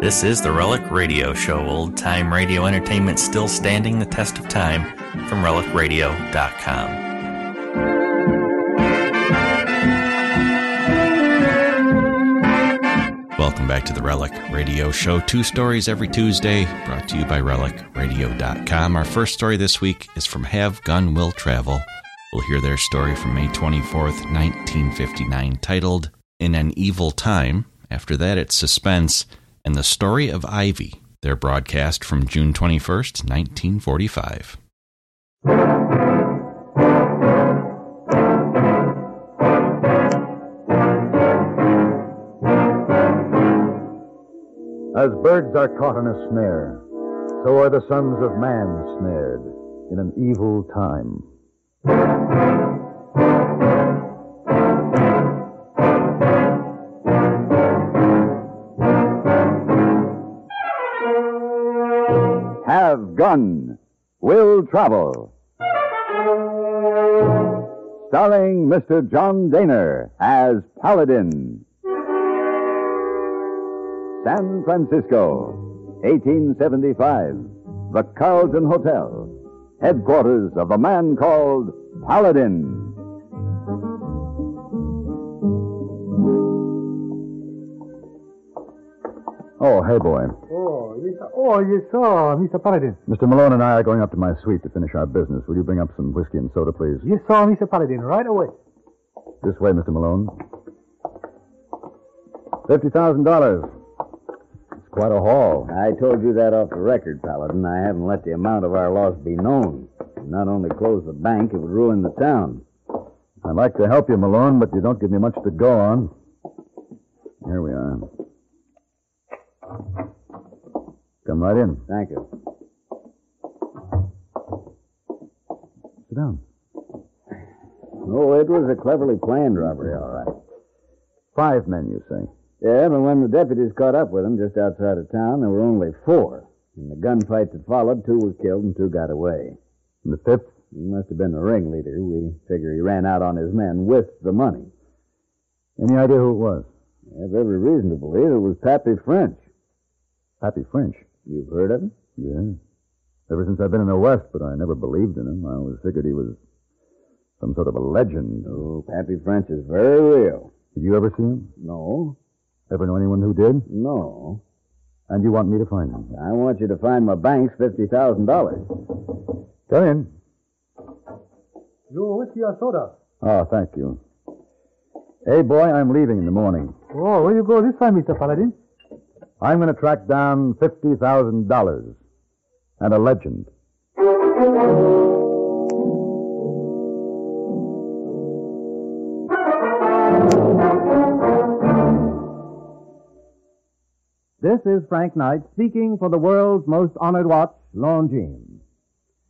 This is the Relic Radio Show, old time radio entertainment still standing the test of time from relicradio.com. Welcome back to the Relic Radio Show. Two stories every Tuesday, brought to you by RelicRadio.com. Our first story this week is from Have Gun Will Travel. We'll hear their story from May 24th, 1959, titled In an Evil Time. After that, it's Suspense and the Story of Ivy, their broadcast from June 21st, 1945. As birds are caught in a snare, so are the sons of man snared in an evil time. Have Gun Will Travel. Starring Mr. John Dehner as Paladin. San Francisco, 1875. The Carlton Hotel, headquarters of the man called Paladin. Oh, hey, boy. Oh, yes, oh, yes, sir, Mr. Paladin. Mr. Malone and I are going up to my suite to finish our business. Will you bring up some whiskey and soda, please? Yes, sir, Mr. Paladin, right away. This way, Mr. Malone. $50,000. Quite a haul. I told you that off the record, Paladin. I haven't let the amount of our loss be known. It not only close the bank, it would ruin the town. I'd like to help you, Malone, but you don't give me much to go on. Here we are. Come right in. Thank you. Sit down. Oh, it was a cleverly planned robbery, all right. Five men, you say? Yeah, but when the deputies caught up with them just outside of town, there were only four. In the gunfight that followed, two were killed and two got away. And the fifth? He must have been the ringleader. We figure he ran out on his men with the money. Any idea who it was? I have every reason to believe it was Pappy French. Pappy French. You've heard of him? Yeah. Ever since I've been in the West, but I never believed in him. I always figured he was some sort of a legend. Oh, Pappy French is very real. Did you ever see him? No. Ever know anyone who did? No. And you want me to find him? I want you to find my bank's $50,000. Come in. You whiskey or soda? Oh, thank you. Hey, boy, I'm leaving in the morning. Oh, where you go this time, Mr. Paladin? I'm going to track down $50,000 and a legend. This is Frank Knight speaking for the world's most honored watch, Longines.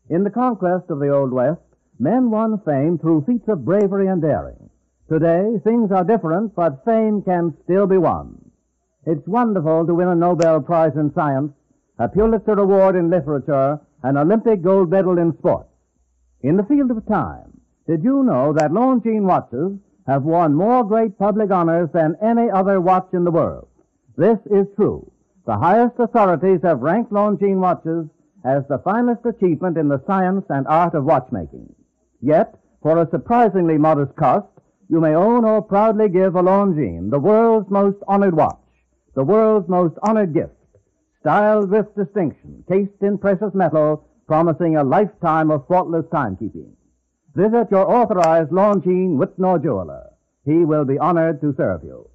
In the conquest of the Old West, men won fame through feats of bravery and daring. Today, things are different, but fame can still be won. It's wonderful to win a Nobel Prize in Science, a Pulitzer Award in Literature, an Olympic gold medal in sports. In the field of time, did you know that Longines watches have won more great public honors than any other watch in the world? This is true. The highest authorities have ranked Longines watches as the finest achievement in the science and art of watchmaking. Yet, for a surprisingly modest cost, you may own or proudly give a Longines, the world's most honored watch, the world's most honored gift, styled with distinction, cased in precious metal, promising a lifetime of faultless timekeeping. Visit your authorized Longines Wittnauer jeweler. He will be honored to serve you.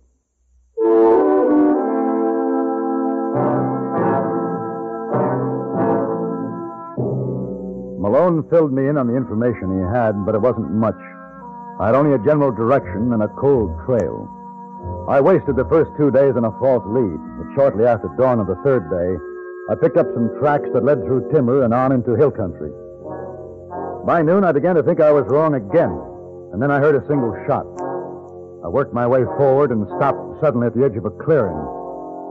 Malone filled me in on the information he had, but it wasn't much. I had only a general direction and a cold trail. I wasted the first two days on a false lead, but shortly after dawn of the third day, I picked up some tracks that led through timber and on into hill country. By noon, I began to think I was wrong again, and then I heard a single shot. I worked my way forward and stopped suddenly at the edge of a clearing.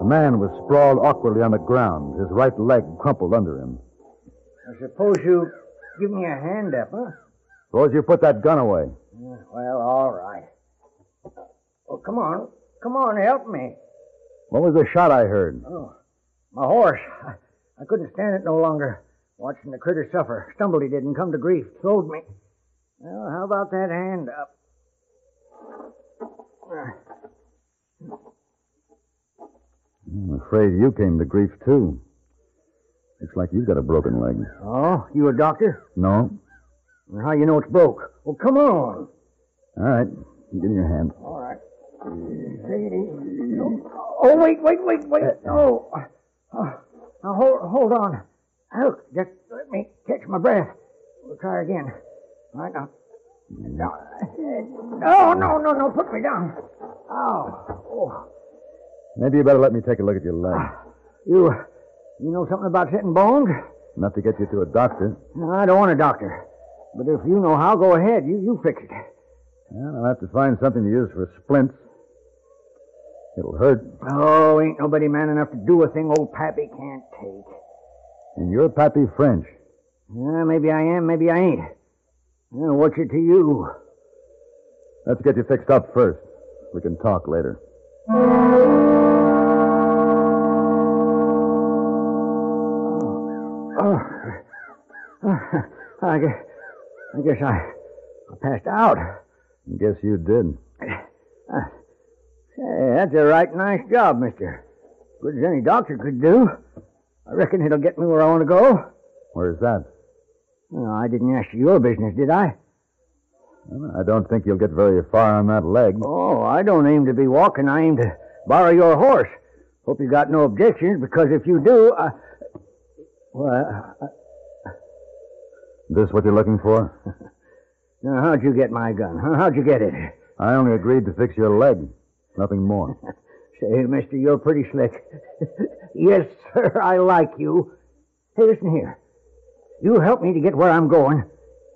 A man was sprawled awkwardly on the ground, his right leg crumpled under him. I suppose you give me a hand up, huh? Suppose you put that gun away. Yeah, Well, all right. Well, come on. Come on, help me. What was the shot I heard? Oh, my horse. I, I couldn't stand it no longer. Watching the critter suffer. Stumbled he did and come to grief. Throwed me. Well, how about that hand up? I'm afraid you came to grief, too. Looks like you've got a broken leg. Oh, you a doctor? No? Well, how you know it's broke? Well, come on. All right. Give me your hand. All right. Take it easy. Oh, oh wait, wait, wait, wait. Uh, uh. Oh. oh. Now, hold, hold on. Look, just let me catch my breath. We'll try again. All right, now. No, no, no, no. no. Put me down. Oh. oh. Maybe you better let me take a look at your leg. You, you know something about setting bones? Enough to get you to a doctor. No, I don't want a doctor. But if you know how, go ahead. You, you fix it. Well, I'll have to find something to use for splints. It'll hurt. Oh, ain't nobody man enough to do a thing old Pappy can't take. And you're Pappy French. Yeah, maybe I am, maybe I ain't. Yeah, what's it to you? Let's get you fixed up first. We can talk later. I guess, I guess I, I passed out. Guess you did. Uh, Say, that's a right nice job, mister. Good as any doctor could do. I reckon it'll get me where I want to go. Where's that? Well, I didn't ask you your business, did I? Well, I don't think you'll get very far on that leg. Oh, I don't aim to be walking. I aim to borrow your horse. Hope you got no objections, because if you do, I... Well, I... This what you're looking for? now, how'd you get my gun? Huh? How'd you get it? I only agreed to fix your leg. Nothing more. Say, mister, you're pretty slick. yes, sir, I like you. Hey, listen here. You help me to get where I'm going,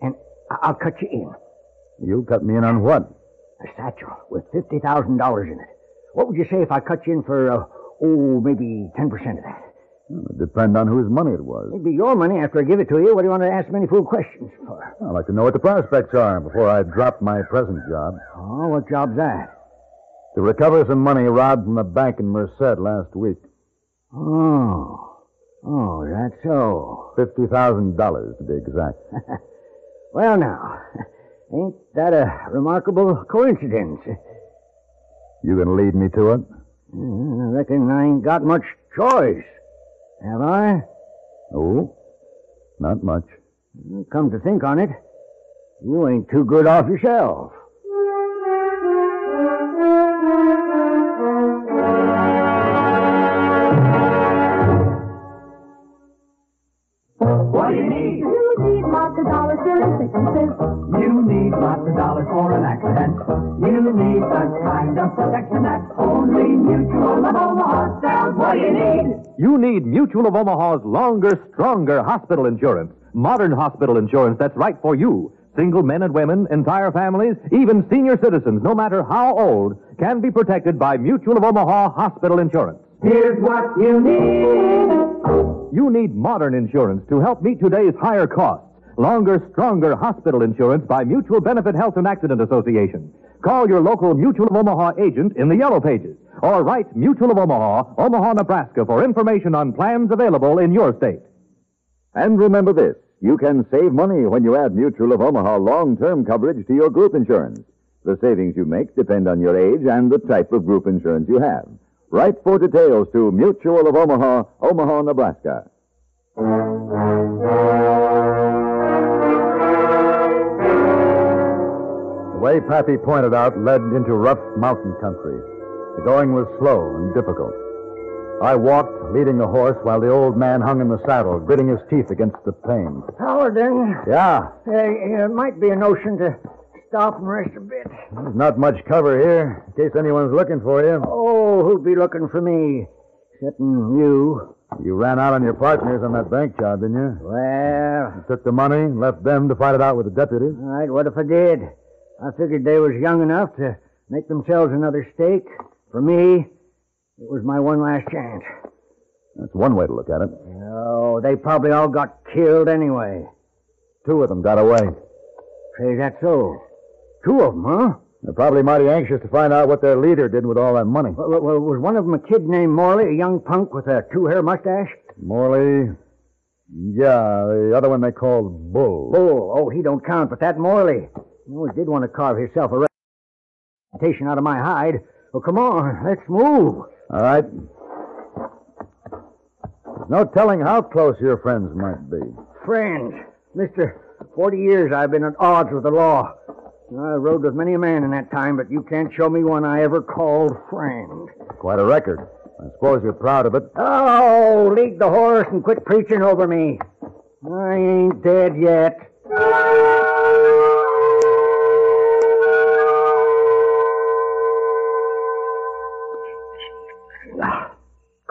and I'll cut you in. You cut me in on what? A satchel with $50,000 in it. What would you say if I cut you in for, uh, oh, maybe 10% of that? It depend on whose money it was. It'd be your money after I give it to you. What do you want to ask me any fool questions for? I'd like to know what the prospects are before I drop my present job. Oh, what job's that? To recover some money robbed from a bank in Merced last week. Oh. Oh, that's so. $50,000 to be exact. Well, now, ain't that a remarkable coincidence? You gonna lead me to it? Hmm, I reckon I ain't got much choice. Have I? No. Not much. Come to think on it, you ain't too good off yourself. What do you need? You need lots of dollars for sicknesses. You of dollars for an accident. You need the kind of protection that only Mutual of Omaha sells. What you need? You need Mutual of Omaha's longer, stronger hospital insurance. Modern hospital insurance that's right for you. Single men and women, entire families, even senior citizens, no matter how old, can be protected by Mutual of Omaha hospital insurance. Here's what you need. You need modern insurance to help meet today's higher costs. Longer, stronger hospital insurance by Mutual Benefit Health and Accident Association. Call your local Mutual of Omaha agent in the Yellow Pages or write Mutual of Omaha, Omaha, Nebraska for information on plans available in your state. And remember this you can save money when you add Mutual of Omaha long term coverage to your group insurance. The savings you make depend on your age and the type of group insurance you have. Write for details to Mutual of Omaha, Omaha, Nebraska. Way Pappy pointed out led into rough mountain country. The going was slow and difficult. I walked, leading the horse, while the old man hung in the saddle, gritting his teeth against the pain. Paladin, Yeah, uh, there might be a notion to stop and rest a bit. there's not much cover here, in case anyone's looking for you. Oh, who'd be looking for me? Excepting you. You ran out on your partners on that bank job, didn't you? Well, You took the money, left them to fight it out with the deputies. all right, what if I did? I figured they was young enough to make themselves another stake. For me, it was my one last chance. That's one way to look at it. Oh, they probably all got killed anyway. Two of them got away. Say, that so? Two of them, huh? They're probably mighty anxious to find out what their leader did with all that money. Well, well, well, was one of them a kid named Morley, a young punk with a two-hair mustache? Morley. Yeah, the other one they called Bull. Bull. Oh, he don't count, but that Morley. He always did want to carve himself a reputation out of my hide. Well, come on, let's move. All right. There's no telling how close your friends might be. Friends. Mister, 40 years I've been at odds with the law. I rode with many a man in that time, but you can't show me one I ever called friend. Quite a record. I suppose you're proud of it. Oh, lead the horse and quit preaching over me. I ain't dead yet.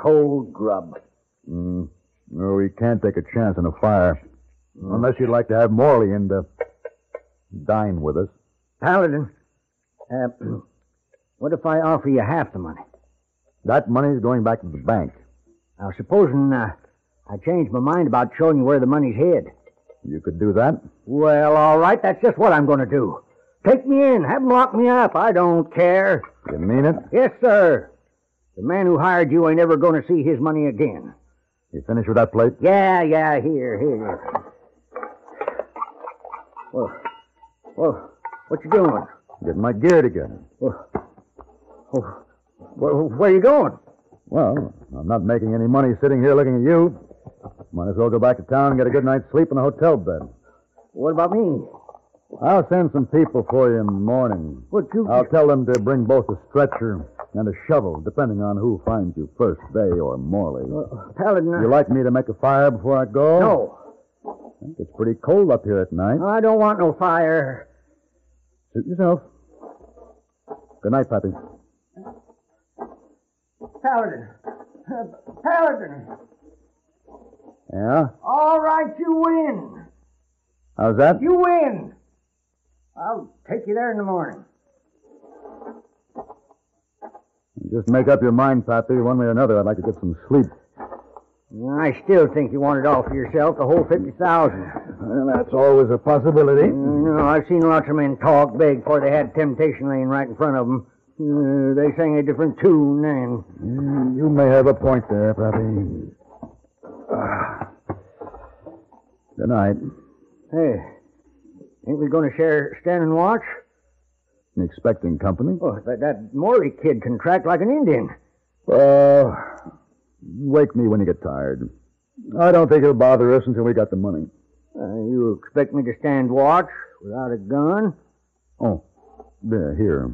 Cold grub. Mm. No, we can't take a chance on a fire. Unless you'd like to have Morley in to dine with us. Paladin, uh, what if I offer you half the money? That money's going back to the bank. Now, supposing uh, I change my mind about showing you where the money's hid. You could do that? Well, all right, that's just what I'm going to do. Take me in, Have them lock me up. I don't care. You mean it? Yes, sir. The man who hired you ain't ever going to see his money again. You finished with that plate? Yeah, yeah, here, here. Well, well, what you doing? Getting my gear together. Well, well, well, where you going? Well, I'm not making any money sitting here looking at you. Might as well go back to town and get a good night's sleep in a hotel bed. What about me? I'll send some people for you in the morning. What you? I'll tell them to bring both a stretcher and a shovel, depending on who finds you first, they or Morley. Uh, Paladin. I- You like me to make a fire before I go? No, I think It's pretty cold up here at night. I don't want no fire. Suit yourself. Good night, Pappy. Paladin. Uh, Paladin. Yeah? All right, you win. How's that? You win. I'll take you there in the morning. Just make up your mind, Pappy. One way or another, I'd like to get some sleep. I still think you want it all for yourself, the whole 50000 Well, that's always a possibility. No, I've seen lots of men talk big before they had Temptation Lane right in front of them. Uh, they sang a different tune then. Mm, You may have a point there, Pappy. Ah. Good night. Hey, ain't we going to share standing watch? Expecting company? Oh, that, that Morley kid can track like an Indian. Well, wake me when you get tired. I don't think it'll bother us until we got the money. Uh, you expect me to stand watch without a gun? Oh, there, here.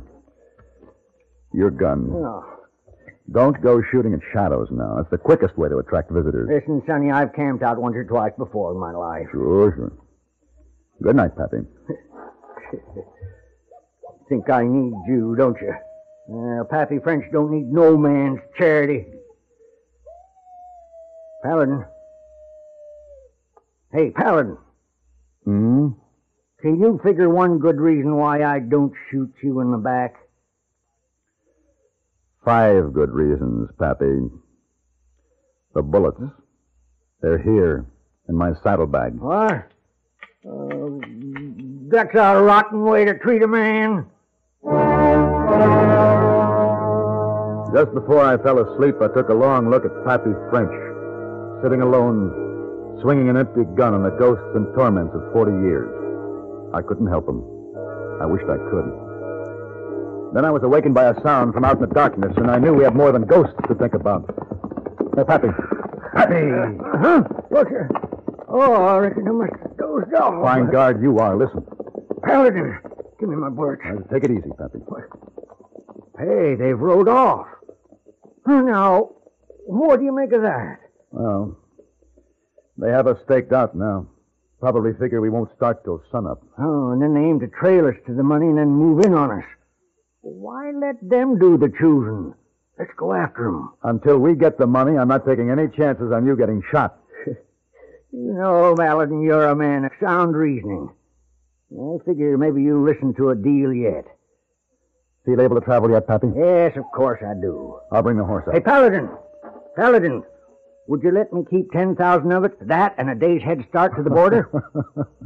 Your gun. Oh. Don't go shooting at shadows now. It's the quickest way to attract visitors. Listen, Sonny, I've camped out once or twice before in my life. Sure, sure. Good night, Pappy. Think I need you, don't you? Uh, Pappy French don't need no man's charity. Paladin. Hey, Paladin, Hmm? can you figure one good reason why I don't shoot you in the back? Five good reasons, Pappy. The bullets. They're here, in my saddlebag. What? Uh, that's a rotten way to treat a man. Just before I fell asleep, I took a long look at Pappy French, sitting alone, swinging an empty gun on the ghosts and torments of 40 years. I couldn't help him. I wished I could. Then I was awakened by a sound from out in the darkness, and I knew we had more than ghosts to think about. Hey, Pappy. Pappy! Huh? Look here. Oh, I reckon I must Oh, dozed off. Fine guard you are. Listen. Paladin, give me my bullet. Now, take it easy, Pappy. Hey, they've rode off. Now, what do you make of that? Well, they have us staked out now. Probably figure we won't start till sunup. Oh, and then they aim to trail us to the money and then move in on us. Why let them do the choosing? Let's go after them. Until we get the money, I'm not taking any chances on you getting shot. You know, Paladin, you're a man of sound reasoning. I figure maybe you listen to a deal yet. Feel able to travel yet, Pappy? Yes, of course I do. I'll bring the horse up. Hey, Paladin! Paladin! Would you let me keep 10,000 of it? That and a day's head start to the border?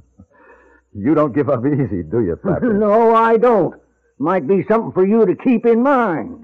You don't give up easy, do you, Pappy? no, I don't. Might be something for you to keep in mind.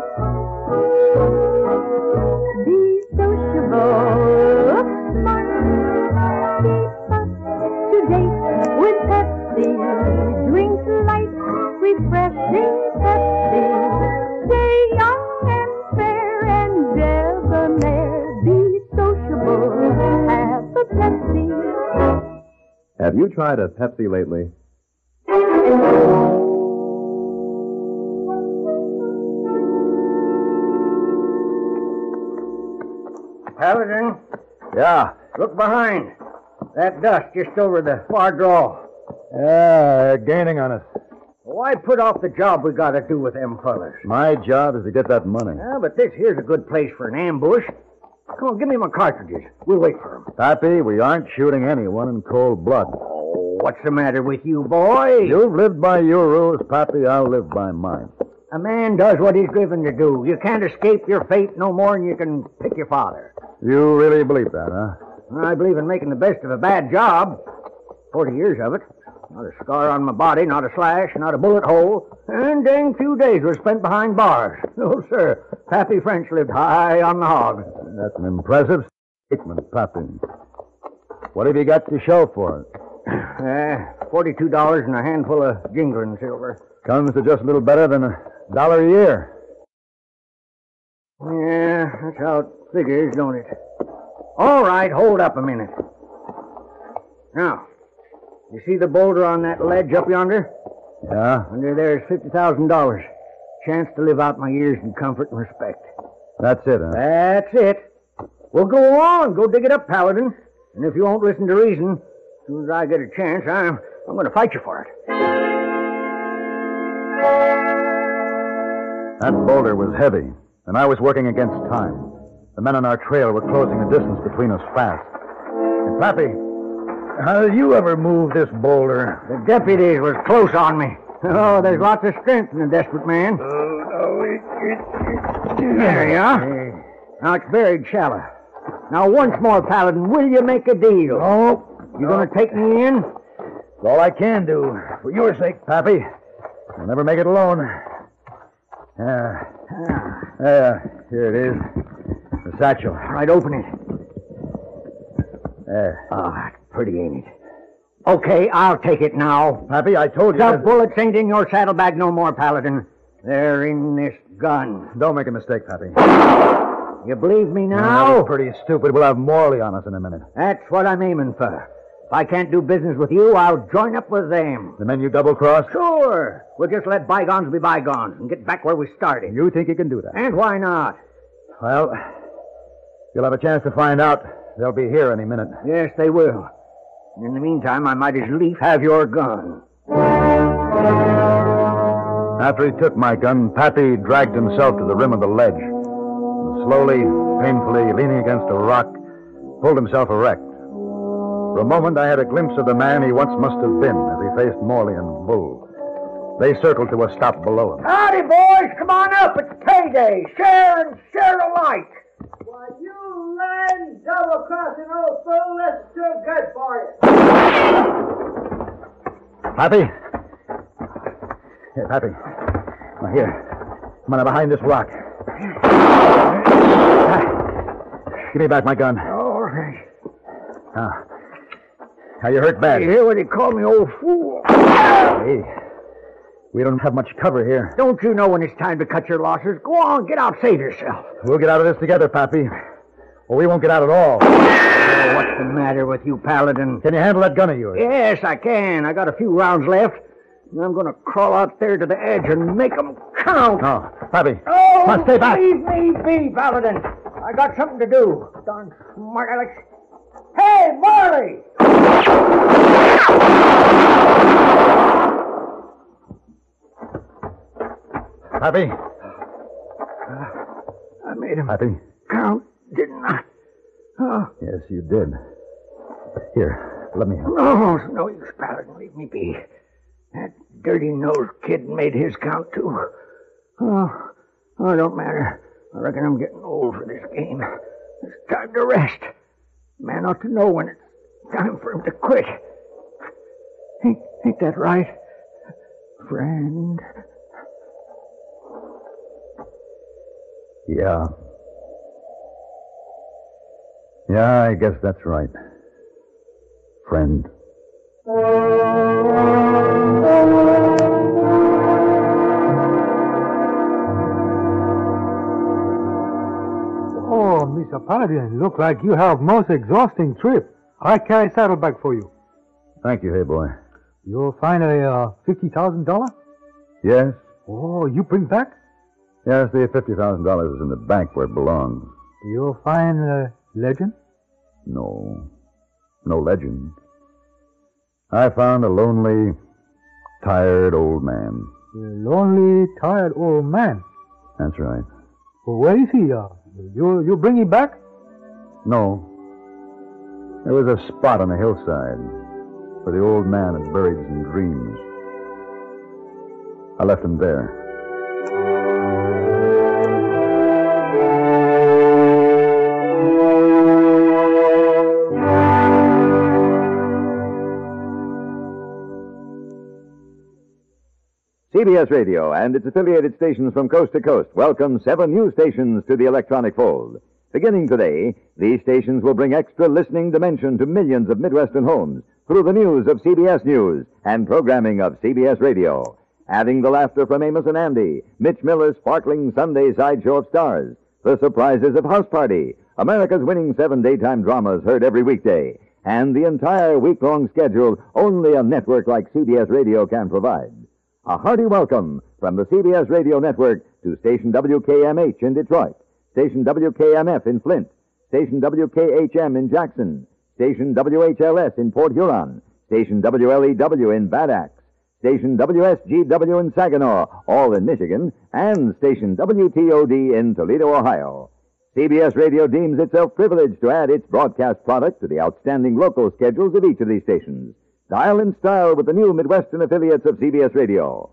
Tried a Pepsi lately? Paladin, Yeah. look behind. That dust just over the far draw. Yeah, they're gaining on us. Why put off the job we got to do with them fellers? My job is to get that money. Yeah, but this here's a good place for an ambush. Come on, give me my cartridges. We'll wait for 'em. Pappy, we aren't shooting anyone in cold blood. Oh, what's the matter with you, boy? You've lived by your rules, Pappy. I'll live by mine. A man does what he's driven to do. You can't escape your fate no more than you can pick your father. You really believe that, huh? I believe in making the best of a bad job. Forty years of it. Not a scar on my body, not a slash, not a bullet hole. And dang few days were spent behind bars. No, oh, sir. Pappy French lived high on the hog. That's an impressive statement, Pappy. What have you got to show for it? Uh, Forty-two dollars and a handful of jingling silver. Comes to just a little better than a dollar a year. Yeah, that's how it figures, don't it? All right, hold up a minute. Now, you see the boulder on that ledge up yonder? Yeah? Under there is fifty thousand dollars. Chance to live out my years in comfort and respect. That's it, huh? That's it. Well, go on. Go dig it up, Paladin. And if you won't listen to reason, as soon as I get a chance, I'm, I'm going to fight you for it. That boulder was heavy, and I was working against time. The men on our trail were closing the distance between us fast. And Pappy, how did you ever move this boulder? The deputies was close on me. Oh, there's lots of strength in a desperate man. Oh, there you are. Now it's buried shallow. Now once more, Paladin, will you make a deal? Oh, You going to oh. take me in? it's all I can do. For your sake, Pappy. I'll never make it alone. Yeah. There, here it is. The satchel. All right, open it. There. Oh, that's pretty, ain't it? Okay, I'll take it now. Pappy, I told you. The that- bullets ain't in your saddlebag no more, Paladin. They're in this gun. Don't make a mistake, Pappy. You believe me Now, that's pretty stupid. We'll have Morley on us in a minute. That's what I'm aiming for. If I can't do business with you, I'll join up with them. The men you double crossed? Sure. We'll just let bygones be bygones and get back where we started. You think you can do that? And why not? Well, you'll have a chance to find out. They'll be here any minute. Yes, they will. In the meantime, I might as lief have your gun. After he took my gun, Pappy dragged himself to the rim of the ledge. And slowly, painfully, leaning against a rock, pulled himself erect. For a moment, I had a glimpse of the man he once must have been as he faced Morley and Bull. They circled to a stop below him. Howdy, boys. Come on up. It's payday. Share and share alike. Why, you lying, double-crossing old fool, that's too good for you. Pappy? Here, Pappy. Now, here. Come on, now, behind this rock. Ah, give me back my gun. All right. Now, how you hurt bad? You hear what he called me, old fool? Hey, we don't have much cover here. Don't you know when it's time to cut your losses? Go on, get out, save yourself. We'll get out of this together, Pappy. or we won't get out at all. Oh, what's the matter with you, Paladin? Can you handle that gun of yours? Yes, I can. I got a few rounds left. And I'm going to crawl out there to the edge and make them count. No. Pappy. Oh, on, stay back. leave me be, Paladin. I got something to do. Darn smart Alex. Hey, Morley! Pappy. Ah, I made him Pappy. count, didn't I? Oh, Yes, you did. Here, let me help. no, it's no use, Paladin. Leave me be. That dirty-nosed kid made his count, too. Oh, oh, don't matter. I reckon I'm getting old for this game. It's time to rest. Man ought to know when it's time for him to quit. Ain't, ain't that right, friend? Yeah. Yeah, I guess that's right. Friend. Oh, Mr. Paladin, look like you have most exhausting trip. I carry saddlebag for you. Thank you, hey boy. You'll find a uh, fifty thousand dollar. Yes? Oh, you bring back? Yes, the $50,000 is in the bank where it belongs. You'll find a legend. No. No legend. I found a lonely, tired old man. A lonely, tired old man. That's right. Well, where is he? Uh, you you bring him back? No. There was a spot on the hillside where the old man had buried some dreams. I left him there. CBS Radio and its affiliated stations from coast to coast welcome seven new stations to the electronic fold. Beginning today, these stations will bring extra listening dimension to millions of Midwestern homes through the news of CBS News and programming of CBS Radio. Adding the laughter from Amos and Andy, Mitch Miller's sparkling Sunday sideshow of stars, the surprises of House Party, America's winning seven daytime dramas heard every weekday, and the entire week-long schedule only a network like CBS Radio can provide. A hearty welcome from the CBS Radio Network to station WKMH in Detroit, station WKMF in Flint, station WKHM in Jackson, station WHLS in Port Huron, station WLEW in Bad Axe, station WSGW in Saginaw, all in Michigan, and station WTOD in Toledo, Ohio. CBS Radio deems itself privileged to add its broadcast product to the outstanding local schedules of each of these stations. Dial in style with the new Midwestern affiliates of CBS Radio.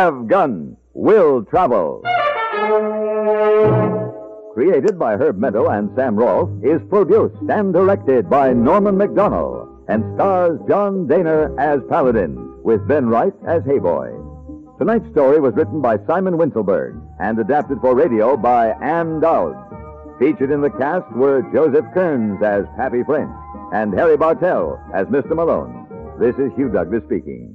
Have Gun Will Travel. Created by Herb Meadow and Sam Rolfe, is produced and directed by Norman Macdonnell and stars John Dehner as Paladin, with Ben Wright as Hayboy. Tonight's story was written by Simon Wincelberg and adapted for radio by Ann Dowd. Featured in the cast were Joseph Kearns as Pappy French and Harry Bartell as Mr. Malone. This is Hugh Douglas speaking.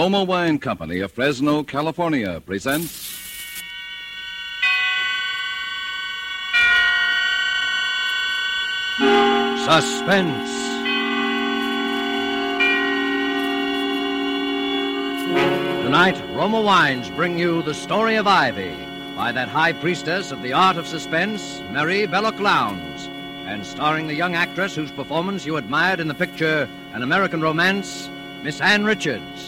Roma Wine Company of Fresno, California presents Suspense. Tonight, Roma Wines bring you the story of Ivy by that high priestess of the art of suspense, Mary Belloc Lowndes, and starring the young actress whose performance you admired in the picture An American Romance, Miss Ann Richards.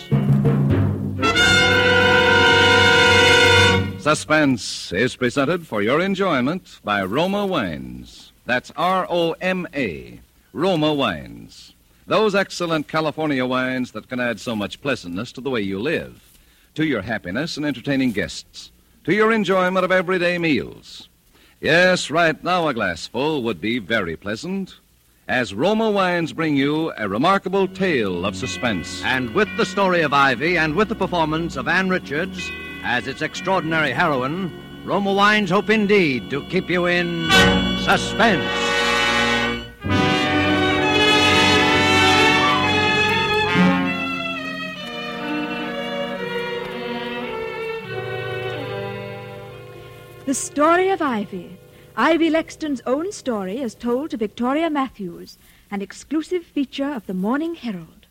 Suspense is presented for your enjoyment by Roma Wines. That's R O M A, Roma Wines. Those excellent California wines that can add so much pleasantness to the way you live, to your happiness in entertaining guests, to your enjoyment of everyday meals. Yes, right now a glassful would be very pleasant. As Roma Wines bring you a remarkable tale of suspense. And with the story of Ivy and with the performance of Ann Richards as its extraordinary heroine, Roma Wines hope indeed to keep you in suspense. The story of Ivy. Ivy Lexton's own story as told to Victoria Matthews, an exclusive feature of the Morning Herald.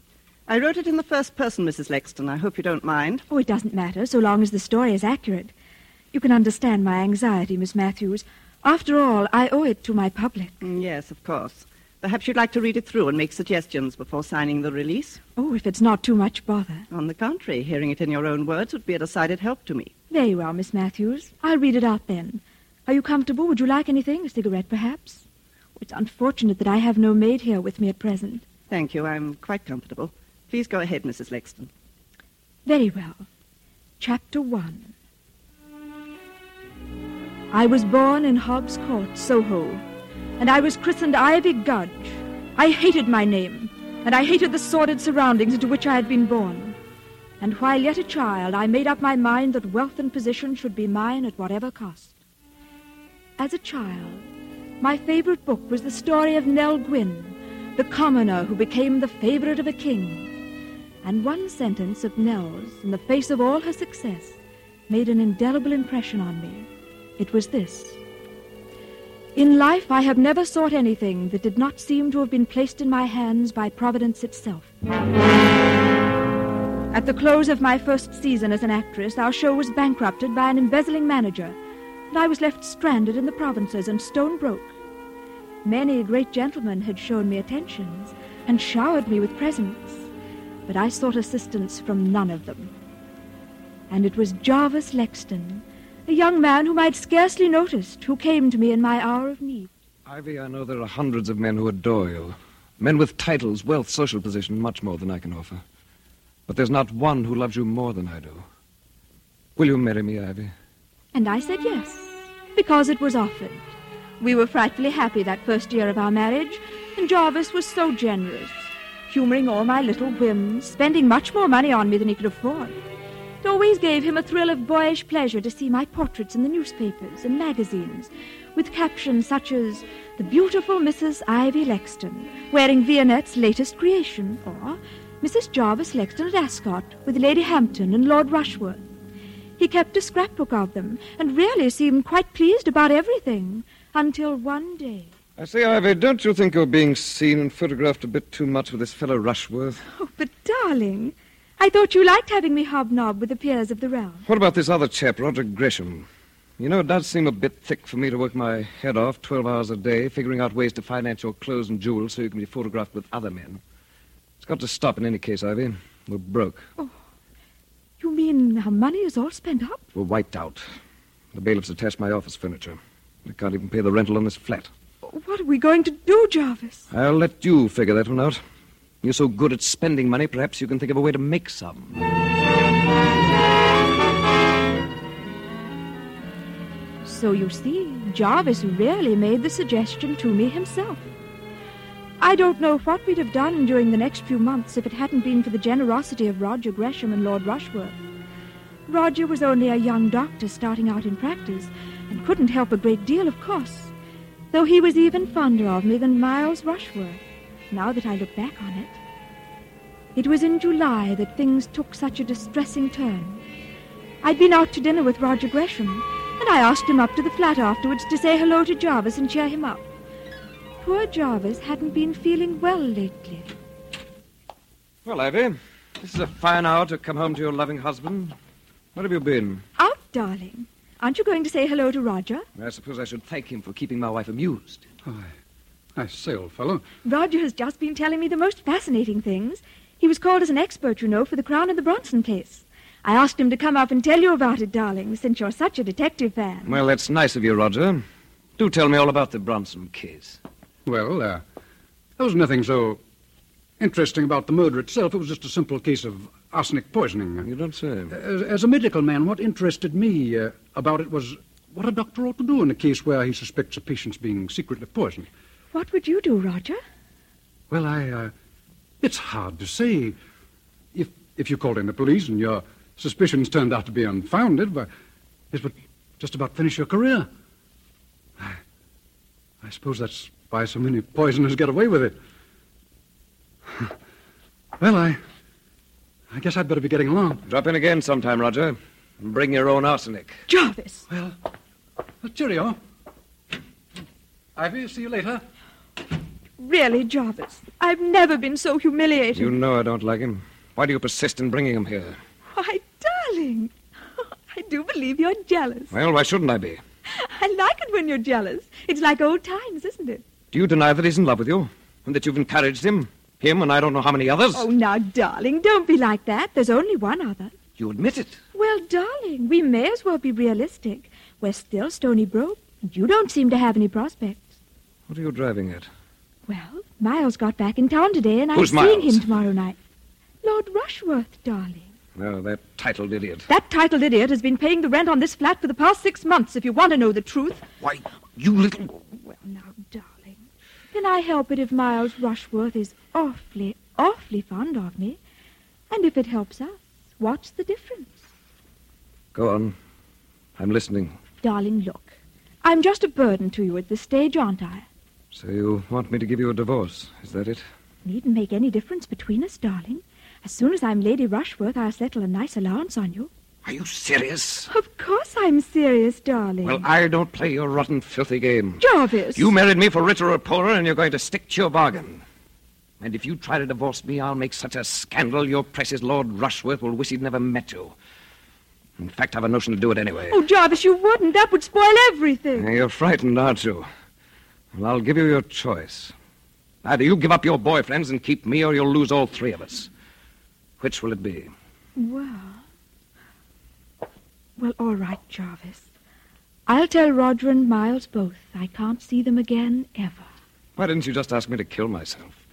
I wrote it in the first person, Mrs. Lexton. I hope you don't mind. Oh, it doesn't matter so long as the story is accurate. You can understand my anxiety, Miss Matthews. After all, I owe it to my public. Mm, Yes, of course. Perhaps you'd like to read it through and make suggestions before signing the release. Oh, if it's not too much bother. On the contrary, hearing it in your own words would be a decided help to me. Very well, Miss Matthews. I'll read it out then. Are you comfortable? Would you like anything? A cigarette, perhaps? It's unfortunate that I have no maid here with me at present. Thank you. I'm quite comfortable. Please go ahead, Mrs. Lexton. Very well. Chapter 1 I was born in Hobbs Court, Soho, and I was christened Ivy Gudge. I hated my name, and I hated the sordid surroundings into which I had been born. And while yet a child, I made up my mind that wealth and position should be mine at whatever cost. As a child, my favorite book was the story of Nell Gwynn, the commoner who became the favorite of a king. And one sentence of Nell's, in the face of all her success, made an indelible impression on me. It was this In life, I have never sought anything that did not seem to have been placed in my hands by Providence itself. At the close of my first season as an actress, our show was bankrupted by an embezzling manager, and I was left stranded in the provinces and stone broke. Many great gentlemen had shown me attentions and showered me with presents, but I sought assistance from none of them. And it was Jarvis Lexton, a young man whom I'd scarcely noticed, who came to me in my hour of need. Ivy, I know there are hundreds of men who adore you. Men with titles, wealth, social position, much more than I can offer. But there's not one who loves you more than I do. Will you marry me, Ivy? And I said yes, because it was offered. We were frightfully happy that first year of our marriage, and Jarvis was so generous, humoring all my little whims, spending much more money on me than he could afford. It always gave him a thrill of boyish pleasure to see my portraits in the newspapers and magazines, with captions such as The Beautiful Mrs. Ivy Lexton, wearing Vionette's latest creation, or Mrs. Jarvis Lexton at Ascot, with Lady Hampton and Lord Rushworth. He kept a scrapbook of them, and really seemed quite pleased about everything, until one day. I say, Ivy, don't you think you're being seen and photographed a bit too much with this fellow Rushworth? Oh, but darling, I thought you liked having me hobnob with the peers of the realm. What about this other chap, Roderick Gresham? You know, it does seem a bit thick for me to work my head off 12 hours a day, figuring out ways to finance your clothes and jewels so you can be photographed with other men. It's got to stop in any case, Ivy. We're broke. Oh, you mean our money is all spent up? We're wiped out. The bailiffs have attached my office furniture. I can't even pay the rental on this flat. What are we going to do, Jarvis? I'll let you figure that one out. You're so good at spending money, perhaps you can think of a way to make some. So you see, Jarvis really made the suggestion to me himself. I don't know what we'd have done during the next few months if it hadn't been for the generosity of Roger Gresham and Lord Rushworth. Roger was only a young doctor starting out in practice and couldn't help a great deal, of course, though he was even fonder of me than Miles Rushworth, now that I look back on it. It was in July that things took such a distressing turn. I'd been out to dinner with Roger Gresham, and I asked him up to the flat afterwards to say hello to Jarvis and cheer him up. poor Jarvis hadn't been feeling well lately. Well, Ivy, this is a fine hour to come home to your loving husband. Where have you been? Out, darling. Aren't you going to say hello to Roger? I suppose I should thank him for keeping my wife amused. I say, old fellow. Roger has just been telling me the most fascinating things. He was called as an expert, you know, for the Crown and the Bronson case. I asked him to come up and tell you about it, darling, since you're such a detective fan. Well, that's nice of you, Roger. Do tell me all about the Bronson case. Well, uh, there was nothing so interesting about the murder itself. It was just a simple case of arsenic poisoning. You don't say. As, as a medical man, what interested me uh, about it was what a doctor ought to do in a case where he suspects a patient's being secretly poisoned. What would you do, Roger? Well, I, uh, it's hard to say. If if you called in the police and your suspicions turned out to be unfounded, but it would just about finish your career. I, I suppose that's why so many poisoners get away with it. well, I, I guess I'd better be getting along. Drop in again sometime, Roger. And bring your own arsenic. Jarvis! Well, well cheerio. Ivy, see you later. Really, Jarvis, I've never been so humiliated. You know I don't like him. Why do you persist in bringing him here? Why, darling, I do believe you're jealous. Well, why shouldn't I be? I like it when you're jealous. It's like old times, isn't it? Do you deny that he's in love with you? And that you've encouraged him? Him and I don't know how many others? Oh, now, darling, don't be like that. There's only one other. You admit it. Well, darling, we may as well be realistic. We're still stony broke, and you don't seem to have any prospects. What are you driving at? Well, Miles got back in town today, and Who's I'm seeing Miles? him tomorrow night. Lord Rushworth, darling. No, that titled idiot. That titled idiot has been paying the rent on this flat for the past six months, if you want to know the truth. Why, you little... Well, now, darling, can I help it if Miles Rushworth is awfully, awfully fond of me? And if it helps us, what's the difference? Go on. I'm listening. Darling, look. I'm just a burden to you at this stage, aren't I? So you want me to give you a divorce, is that it? Needn't make any difference between us, darling. As soon as I'm Lady Rushworth, I'll settle a nice allowance on you. Are you serious? Of course I'm serious, darling. Well, I don't play your rotten, filthy game. Jarvis! You married me for richer or poorer, and you're going to stick to your bargain. And if you try to divorce me, I'll make such a scandal your precious Lord Rushworth will wish he'd never met you. In fact, I've a notion to do it anyway. Oh, Jarvis, you wouldn't. That would spoil everything. You're frightened, aren't you? Well, I'll give you your choice. Either you give up your boyfriends and keep me, or you'll lose all three of us. Which will it be? Well. Well, all right, Jarvis. I'll tell Roger and Miles both. I can't see them again ever. Why didn't you just ask me to kill myself?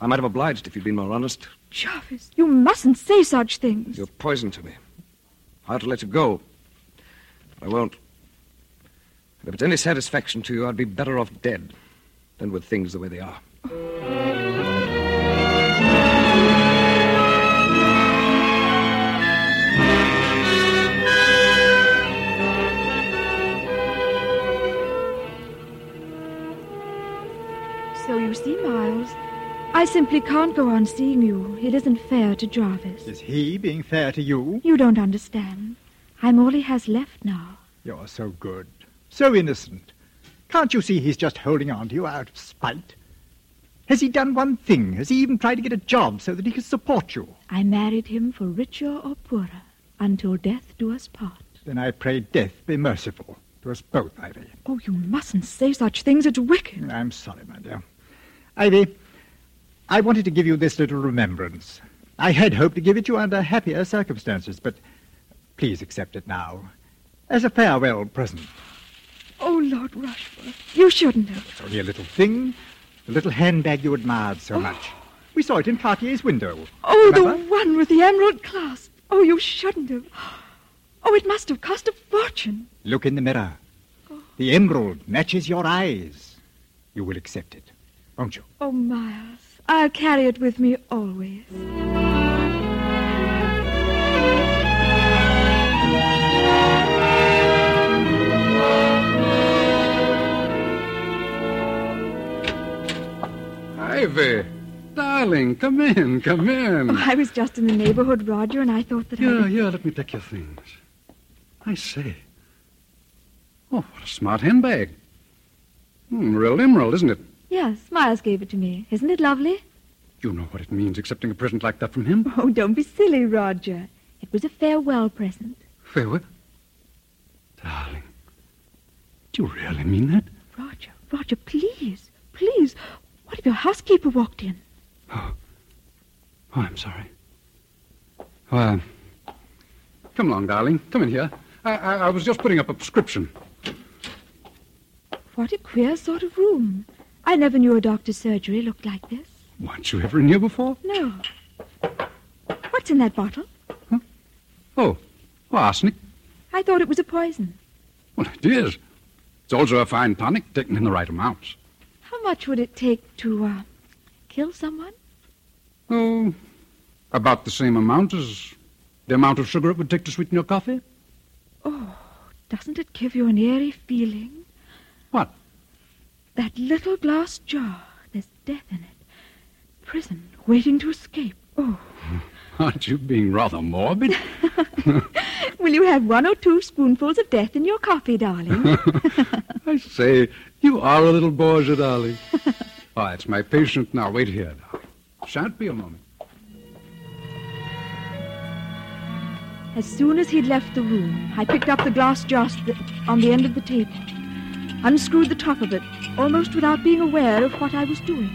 I might have obliged if you'd been more honest. Jarvis, you mustn't say such things. You're poison to me. I ought to let you go. But I won't. And if it's any satisfaction to you, I'd be better off dead than with things the way they are. Oh. See, Miles, I simply can't go on seeing you. It isn't fair to Jarvis. Is he being fair to you? You don't understand. I'm all he has left now. You're so good, so innocent. Can't you see he's just holding on to you out of spite? Has he done one thing? Has he even tried to get a job so that he can support you? I married him for richer or poorer, until death do us part. Then I pray death be merciful to us both, Ivy. Oh, you mustn't say such things. It's wicked. I'm sorry, my dear. Ivy, I wanted to give you this little remembrance. I had hoped to give it you under happier circumstances, but please accept it now as a farewell present. Oh, Lord Rushworth, you shouldn't have. It's only a little thing, the little handbag you admired so oh. much. We saw it in Cartier's window. Oh, Remember? the one with the emerald clasp. Oh, you shouldn't have. Oh, it must have cost a fortune. Look in the mirror. Oh. The emerald matches your eyes. You will accept it, won't you? Oh, Miles, I'll carry it with me always. Ivy, darling, come in, come in. Oh, I was just in the neighborhood, Roger, and I thought that Yeah, I... yeah, let me take your things. I say. Oh, what a smart handbag. Hmm, real emerald, isn't it? Yes, Miles gave it to me. Isn't it lovely? You know what it means accepting a present like that from him? Oh, don't be silly, Roger. It was a farewell present. Farewell? Darling, do you really mean that? Roger, Roger, please, please. What if your housekeeper walked in? Oh, oh I'm sorry. Oh, uh, come along, darling. Come in here. I, I, I was just putting up a prescription. What a queer sort of room. I never knew a doctor's surgery looked like this. Weren't you ever in here before? No. What's in that bottle? Oh, oh, arsenic. I thought it was a poison. Well, it is. It's also a fine tonic taken in the right amounts. How much would it take to uh, kill someone? Oh, about the same amount as the amount of sugar it would take to sweeten your coffee. Oh, doesn't it give you an eerie feeling? What? That little glass jar. There's death in it. Prison, waiting to escape. Oh. Aren't you being rather morbid? Will you have one or two spoonfuls of death in your coffee, darling? I say, you are a little Borgia, darling. oh, it's my patient now. Wait here, darling. Shan't be a moment. As soon as he'd left the room, I picked up the glass jar on the end of the table, unscrewed the top of it, almost without being aware of what I was doing.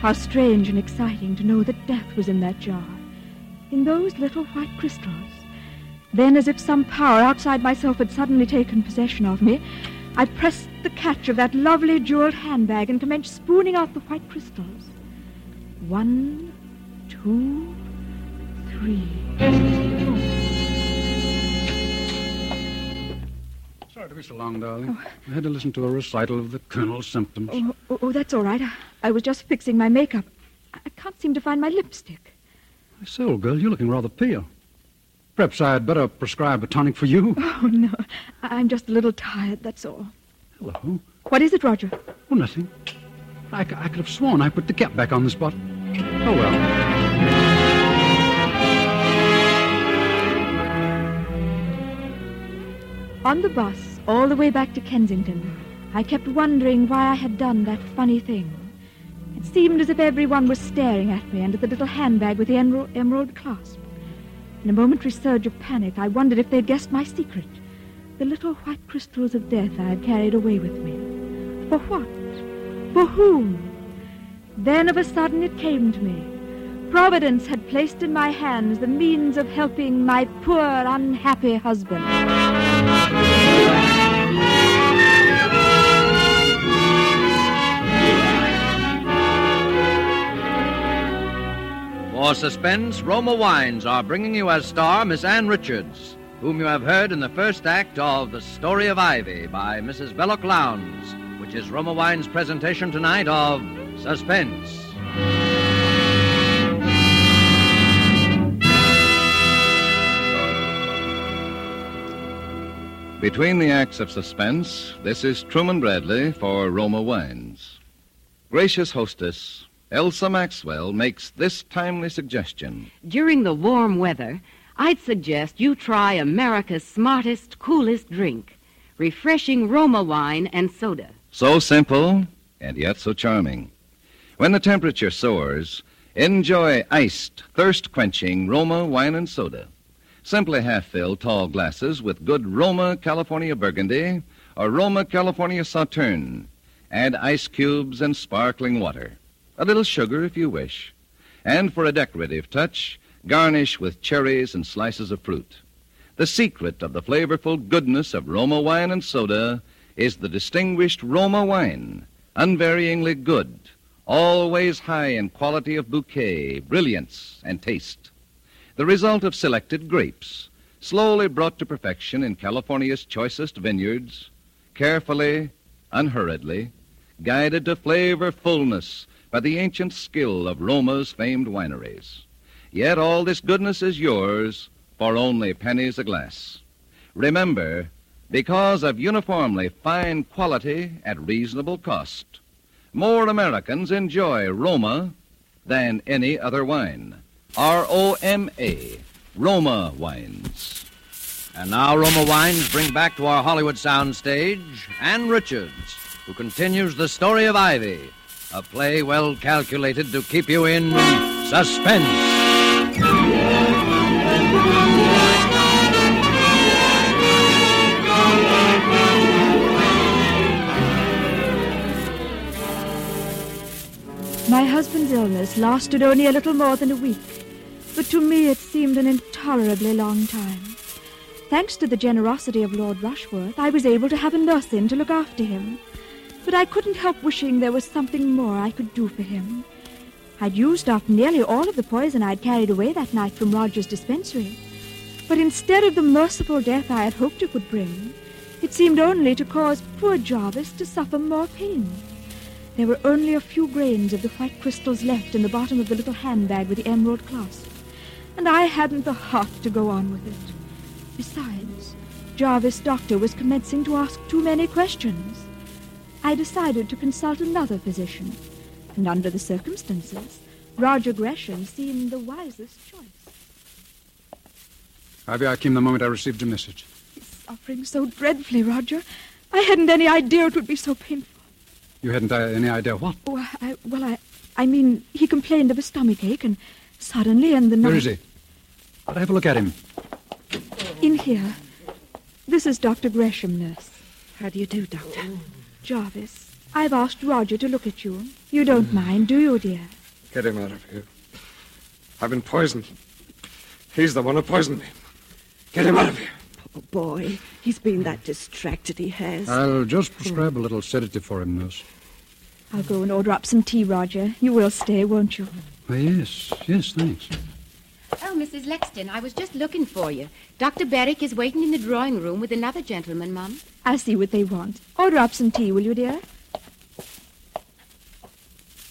How strange and exciting to know that death was in that jar, in those little white crystals. Then, as if some power outside myself had suddenly taken possession of me, I pressed the catch of that lovely jeweled handbag and commenced spooning out the white crystals. One, two, three. Sorry to be so long, darling. I had to listen to a recital of the Colonel's symptoms. Oh, oh, oh that's all right. I, I, was just fixing my makeup. I, I can't seem to find my lipstick. I say, old girl, you're looking rather pale. Perhaps I'd better prescribe a tonic for you. Oh, no. I'm just a little tired, that's all. Hello. What is it, Roger? Oh, nothing. I, I could have sworn I put the cap back on this bottle. Oh, well. On the bus, all the way back to Kensington, I kept wondering why I had done that funny thing. It seemed as if everyone was staring at me and at the little handbag with the emerald, emerald clasp. In a momentary surge of panic, I wondered if they'd guessed my secret. The little white crystals of death I had carried away with me. For what? For whom? Then of a sudden it came to me. Providence had placed in my hands the means of helping my poor, unhappy husband. Suspense, Roma Wines are bringing you as star Miss Ann Richards, whom you have heard in the first act of The Story of Ivy by Mrs. Belloc Lowndes, which is Roma Wines' presentation tonight of Suspense. Between the acts of suspense, this is Truman Bradley for Roma Wines. Gracious hostess, Elsa Maxwell makes this timely suggestion. During the warm weather, I'd suggest you try America's smartest, coolest drink refreshing Roma wine and soda. So simple, and yet so charming. When the temperature soars, enjoy iced, thirst quenching Roma wine and soda. Simply half fill tall glasses with good Roma California Burgundy or Roma California Sauterne. Add ice cubes and sparkling water. A little sugar if you wish. And for a decorative touch, garnish with cherries and slices of fruit. The secret of the flavorful goodness of Roma wine and soda is the distinguished Roma wine, unvaryingly good, always high in quality of bouquet, brilliance, and taste. The result of selected grapes, slowly brought to perfection in California's choicest vineyards, carefully, unhurriedly, guided to flavor fullness by the ancient skill of Roma's famed wineries. Yet all this goodness is yours for only pennies a glass. Remember, because of uniformly fine quality at reasonable cost, more Americans enjoy Roma than any other wine. R O M A, Roma Wines. And now Roma Wines bring back to our Hollywood soundstage Ann Richards, who continues the story of Ivy, a play well calculated to keep you in suspense. My husband's illness lasted only a little more than a week, but to me it seemed an intolerably long time. Thanks to the generosity of Lord Rushworth, I was able to have a nurse in to look after him. But I couldn't help wishing there was something more I could do for him. I'd used up nearly all of the poison I'd carried away that night from Roger's dispensary. But instead of the merciful death I had hoped it would bring, it seemed only to cause poor Jarvis to suffer more pain. There were only a few grains of the white crystals left in the bottom of the little handbag with the emerald clasp, and I hadn't the heart to go on with it. Besides, Jarvis' doctor was commencing to ask too many questions. I decided to consult another physician, and under the circumstances, Roger Gresham seemed the wisest choice. Ivy, I came the moment I received your message. He's suffering so dreadfully, Roger. I hadn't any idea it would be so painful. You hadn't uh, any idea what? Oh, I, well, I, I mean, he complained of a stomach ache, and suddenly in the night... Where is he? I'll have a look at him. In here. This is Dr. Gresham, nurse. How do you do, Doctor? Jarvis, I've asked Roger to look at you. You don't mind, do you, dear? Get him out of here. I've been poisoned. He's the one who poisoned me. Get him out of here. Poor boy. He's been that distracted, he has. I'll just prescribe a little sedative for him, nurse. I'll go and order up some tea, Roger. You will stay, won't you? Oh, yes, yes, thanks. Oh, Mrs. Lexton, I was just looking for you. Dr. Berwick is waiting in the drawing room with another gentleman, Mum. I'll see what they want. Order up some tea, will you, dear?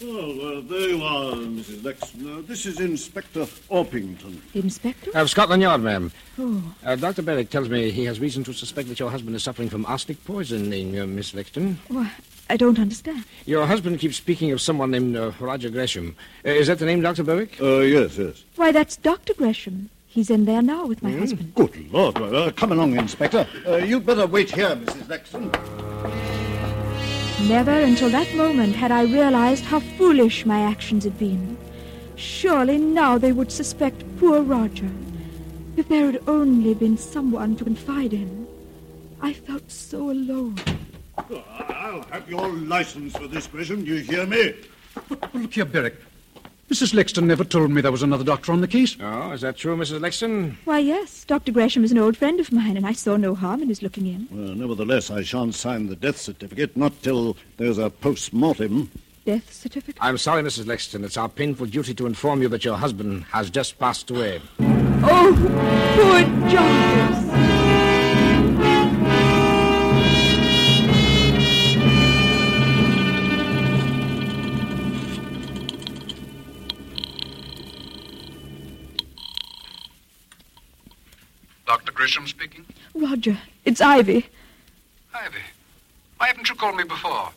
Well, uh, there you are, Mrs. Lexton. Uh, this is Inspector Orpington. Inspector? Of Scotland Yard, ma'am. Oh. Uh, Dr. Berwick tells me he has reason to suspect that your husband is suffering from arsenic poisoning, uh, Miss Lexton. Well, I don't understand. Your husband keeps speaking of someone named uh, Roger Gresham. Uh, is that the name, Dr. Berwick? Uh, yes, yes. Why, that's Dr. Gresham. He's in there now with my Hmm? husband. Good Lord. Uh, come along, Inspector. Uh, you'd better wait here, Mrs. Lexton. Never until that moment had I realized how foolish my actions had been. Surely now they would suspect poor Roger. If there had only been someone to confide in. I felt so alone. I'll have your license for this, Gresham. Do you hear me? Well, look here, Berwick. Mrs. Lexton never told me there was another doctor on the case. Oh, is that true, Mrs. Lexton? Why, yes, Dr. Gresham is an old friend of mine, and I saw no harm in his looking in. Well, nevertheless, I shan't sign the death certificate, not till there's a post-mortem. Death certificate? I'm sorry, Mrs. Lexton. It's our painful duty to inform you that your husband has just passed away. Oh, poor Jarvis. Ivy. Ivy, why haven't you called me before?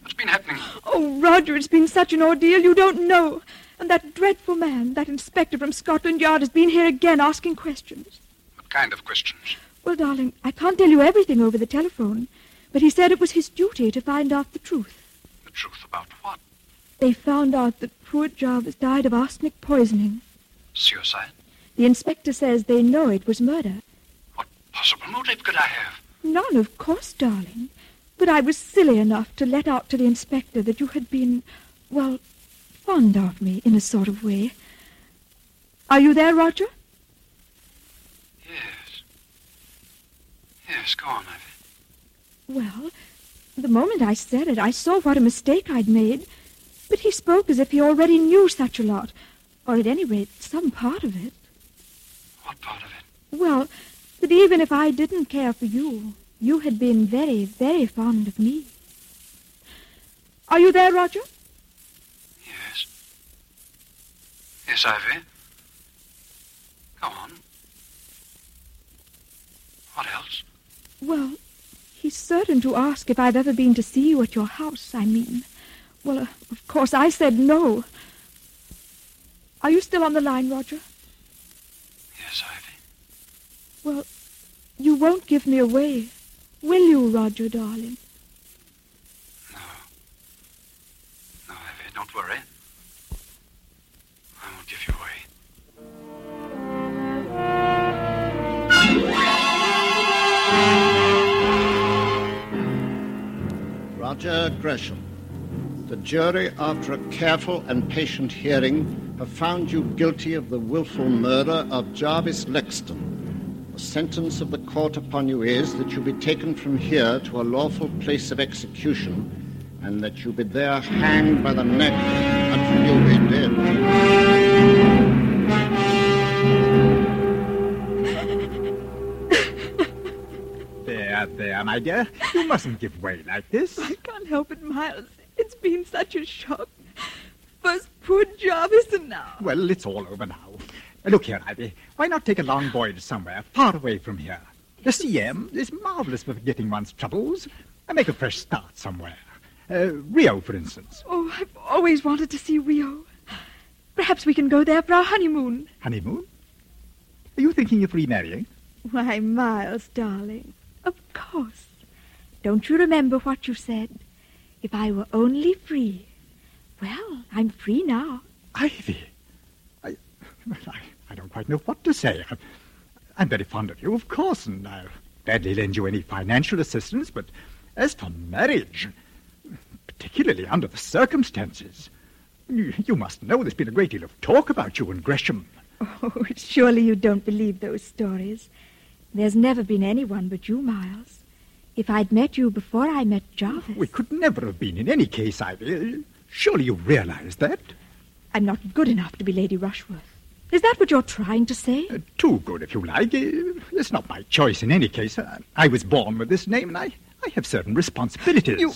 What's been happening? Oh, Roger, it's been such an ordeal you don't know. And that dreadful man, that inspector from Scotland Yard, has been here again asking questions. What kind of questions? Well, darling, I can't tell you everything over the telephone, but he said it was his duty to find out the truth. The truth about what? They found out that poor Jarvis died of arsenic poisoning. Suicide? The inspector says they know it was murder. Possible motive could I have? None, of course, darling. But I was silly enough to let out to the inspector that you had been, well, fond of me in a sort of way. Are you there, Roger? Yes. Yes, go on, Ivy. Well, the moment I said it, I saw what a mistake I'd made. But he spoke as if he already knew such a lot, or at any rate, some part of it. What part of it? Well, that even if I didn't care for you, you had been very, very fond of me. Are you there, Roger? Yes. Yes, Ivy. Go on. What else? Well, he's certain to ask if I've ever been to see you at your house, I mean. Well, uh, of course, I said no. Are you still on the line, Roger? Well, you won't give me away, will you, Roger, darling? No. No, Evie, don't worry. I won't give you away. Roger Gresham, the jury, after a careful and patient hearing, have found you guilty of the wilful murder of Jarvis Lexton the sentence of the court upon you is that you be taken from here to a lawful place of execution, and that you be there hanged by the neck until you be dead. There, there, my dear. You mustn't give way like this. I can't help it, Miles. It's been such a shock. First poor Jarvis and now. Well, it's all over now. Uh, Look here, Ivy. Why not take a long voyage somewhere, far away from here? The CM is marvelous for forgetting one's troubles. And make a fresh start somewhere. Uh, Rio, for instance. Oh, I've always wanted to see Rio. Perhaps we can go there for our honeymoon. Honeymoon? Are you thinking of remarrying? Why, Miles, darling, of course. Don't you remember what you said? If I were only free. Well, I'm free now. Ivy, I, I, I don't quite know what to say. I'm, very fond of you, of course, and I'll gladly lend you any financial assistance, but as for marriage, particularly under the circumstances, you, you must know there's been a great deal of talk about you and Gresham. Oh, surely you don't believe those stories. There's never been anyone but you, Miles. If I'd met you before I met Jarvis. We could never have been in any case, Ivy. Surely you realize that? I'm not good enough to be Lady Rushworth. Is that what you're trying to say? Uh, too good, if you like. Uh, It's not my choice in any case. Uh, I was born with this name, and I, I have certain responsibilities. You,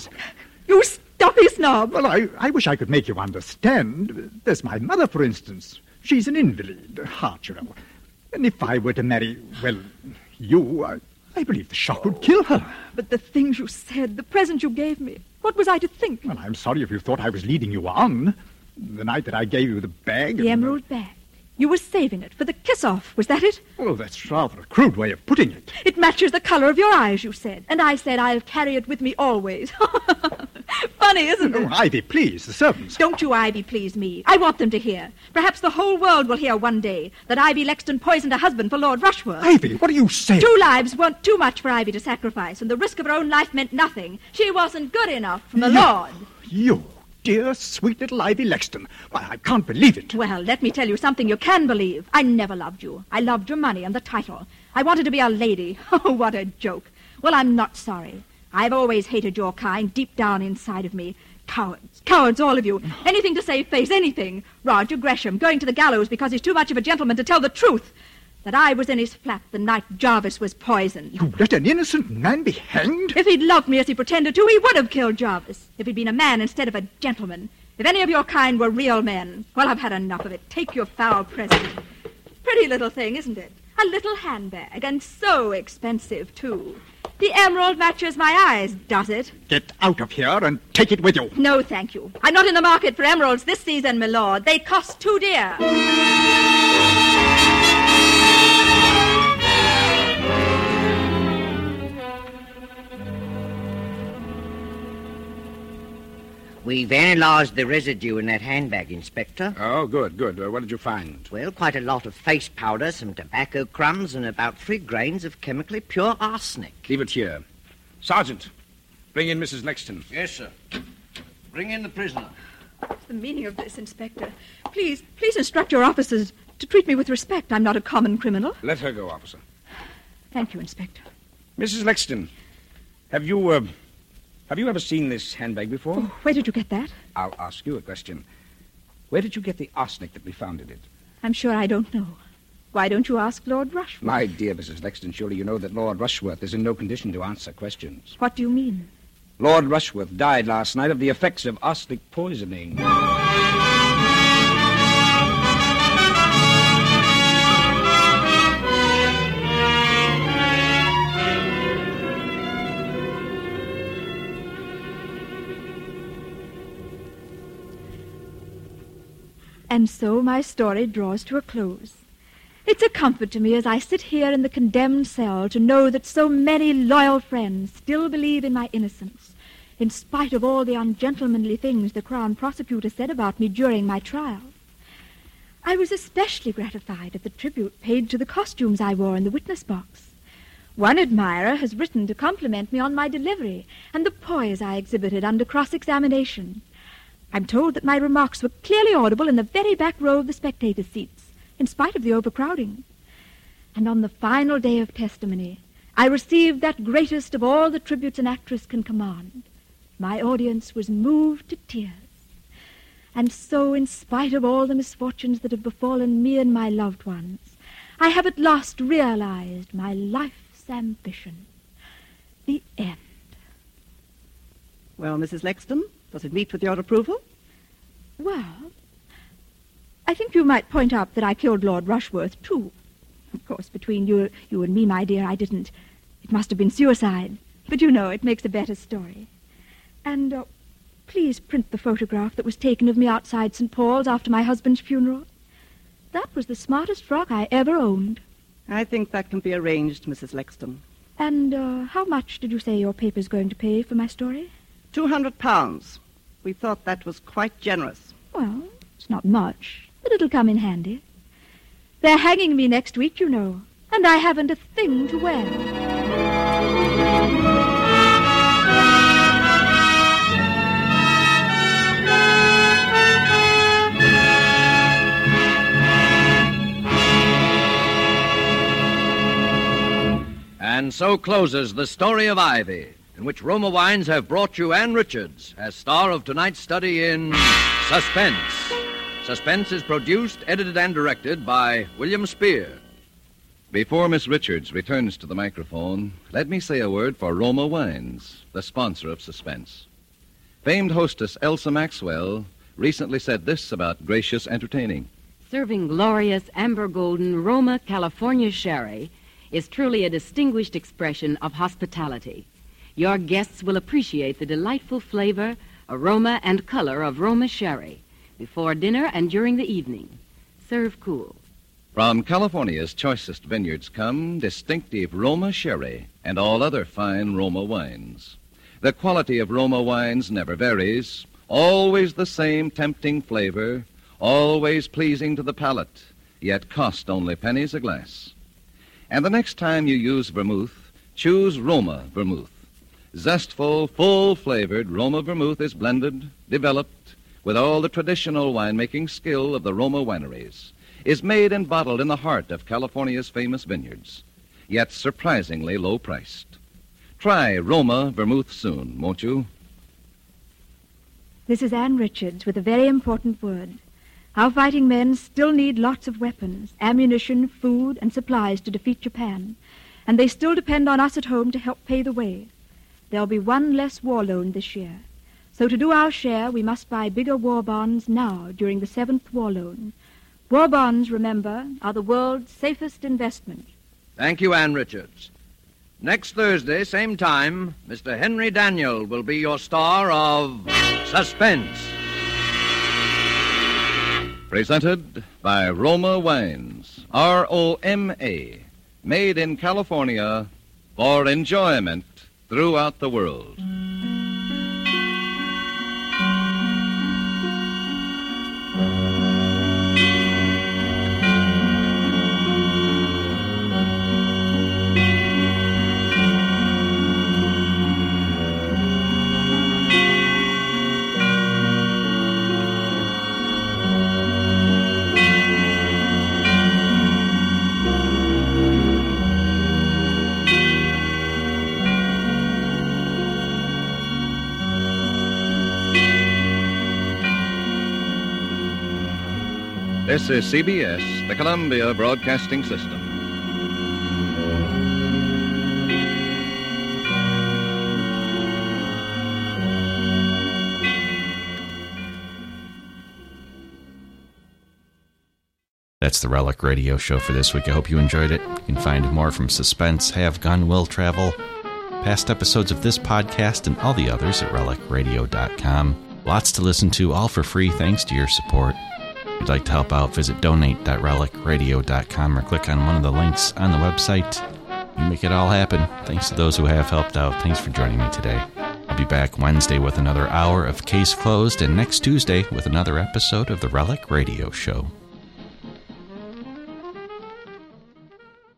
you stuffy snob! Well, I, I wish I could make you understand. There's my mother, for instance. She's an invalid, heart, you know. And if I were to marry, well, you, I, I believe the shock would kill her. But the things you said, the present you gave me, what was I to think? Well, I'm sorry if you thought I was leading you on. The night that I gave you the bag. The emerald bag. You were saving it for the kiss-off, was that it? Well, that's rather a crude way of putting it. It matches the color of your eyes, you said. And I said I'll carry it with me always. Funny, isn't it? Oh, Ivy, please, the servants. Don't you, Ivy, please me. I want them to hear. Perhaps the whole world will hear one day that Ivy Lexton poisoned her husband for Lord Rushworth. Ivy, what are you saying? Two lives weren't too much for Ivy to sacrifice, and the risk of her own life meant nothing. She wasn't good enough for the You- Lord. You, dear, sweet little Ivy Lexton. Why, I can't believe it. Well, let me tell you something you can believe. I never loved you. I loved your money and the title. I wanted to be a lady. Oh, what a joke. Well, I'm not sorry. I've always hated your kind deep down inside of me. Cowards. Cowards, all of you. Anything to save face, anything. Roger Gresham going to the gallows because he's too much of a gentleman to tell the truth. That I was in his flat the night Jarvis was poisoned. You let an innocent man be hanged? If he'd loved me as he pretended to, he would have killed Jarvis. If he'd been a man instead of a gentleman. If any of your kind were real men. Well, I've had enough of it. Take your foul present. Pretty little thing, isn't it? A little handbag, and so expensive, too. The emerald matches my eyes, does it? Get out of here and take it with you. No, thank you. I'm not in the market for emeralds this season, my lord. They cost too dear. We've analysed the residue in that handbag, Inspector. Oh, good, good. Uh, what did you find? Well, quite a lot of face powder, some tobacco crumbs, and about three grains of chemically pure arsenic. Leave it here. Sergeant, bring in Mrs. Lexton. Yes, sir. Bring in the prisoner. What's the meaning of this, Inspector? Please, please instruct your officers to treat me with respect. I'm not a common criminal. Let her go, officer. Thank you, Inspector. Mrs. Lexton, have you, uh, have you ever seen this handbag before? Oh, where did you get that? I'll ask you a question. Where did you get the arsenic that we found in it? I'm sure I don't know. Why don't you ask Lord Rushworth? My dear Mrs. Lexton, surely you know that Lord Rushworth is in no condition to answer questions. What do you mean? Lord Rushworth died last night of the effects of arsenic poisoning. And so my story draws to a close. It's a comfort to me as I sit here in the condemned cell to know that so many loyal friends still believe in my innocence, in spite of all the ungentlemanly things the Crown Prosecutor said about me during my trial. I was especially gratified at the tribute paid to the costumes I wore in the witness box. One admirer has written to compliment me on my delivery and the poise I exhibited under cross-examination. I'm told that my remarks were clearly audible in the very back row of the spectator seats, in spite of the overcrowding. And on the final day of testimony, I received that greatest of all the tributes an actress can command. My audience was moved to tears. And so, in spite of all the misfortunes that have befallen me and my loved ones, I have at last realized my life's ambition. The end. Well, Mrs. Lexton, does it meet with your approval? Well, I think you might point out that I killed Lord Rushworth, too. Of course, between you, you and me, my dear, I didn't. It must have been suicide. But you know, it makes a better story. And uh, please print the photograph that was taken of me outside St. Paul's after my husband's funeral. That was the smartest frock I ever owned. I think that can be arranged, Mrs. Lexton. And uh, how much did you say your paper's going to pay for my story? Two hundred pounds. We thought that was quite generous. Well, it's not much, but it'll come in handy. They're hanging me next week, you know, and I haven't a thing to wear. And so closes the story of Ivy, in which Roma Wines have brought you Ann Richards as star of tonight's study in Suspense. Suspense is produced, edited, and directed by William Spier. Before Miss Richards returns to the microphone, let me say a word for Roma Wines, the sponsor of Suspense. Famed hostess Elsa Maxwell recently said this about gracious entertaining. Serving glorious amber golden Roma California sherry is truly a distinguished expression of hospitality. Your guests will appreciate the delightful flavor, aroma, and color of Roma sherry before dinner and during the evening. Serve cool. From California's choicest vineyards come distinctive Roma sherry and all other fine Roma wines. The quality of Roma wines never varies, always the same tempting flavor, always pleasing to the palate, yet cost only pennies a glass. And the next time you use vermouth, choose Roma vermouth. Zestful, full flavored Roma vermouth is blended, developed, with all the traditional winemaking skill of the Roma wineries, is made and bottled in the heart of California's famous vineyards, yet surprisingly low priced. Try Roma vermouth soon, won't you? This is Ann Richards with a very important word. Our fighting men still need lots of weapons, ammunition, food, and supplies to defeat Japan. And they still depend on us at home to help pay the way. There'll be one less war loan this year. So to do our share, we must buy bigger war bonds now during the seventh war loan. War bonds, remember, are the world's safest investment. Thank you, Ann Richards. Next Thursday, same time, Mr. Henry Daniell will be your star of Suspense. Presented by Roma Wines, R O M A, made in California for enjoyment throughout the world. Is CBS, the Columbia Broadcasting System. That's the Relic Radio Show for this week. I hope you enjoyed it. You can find more from Suspense, Have Gun, Will Travel, past episodes of this podcast, and all the others at relicradio.com. Lots to listen to, all for free, thanks to your support. If you'd like to help out, visit donate.relicradio.com or click on one of the links on the website. You make it all happen. Thanks to those who have helped out. Thanks for joining me today. I'll be back Wednesday with another hour of Case Closed and next Tuesday with another episode of the Relic Radio Show.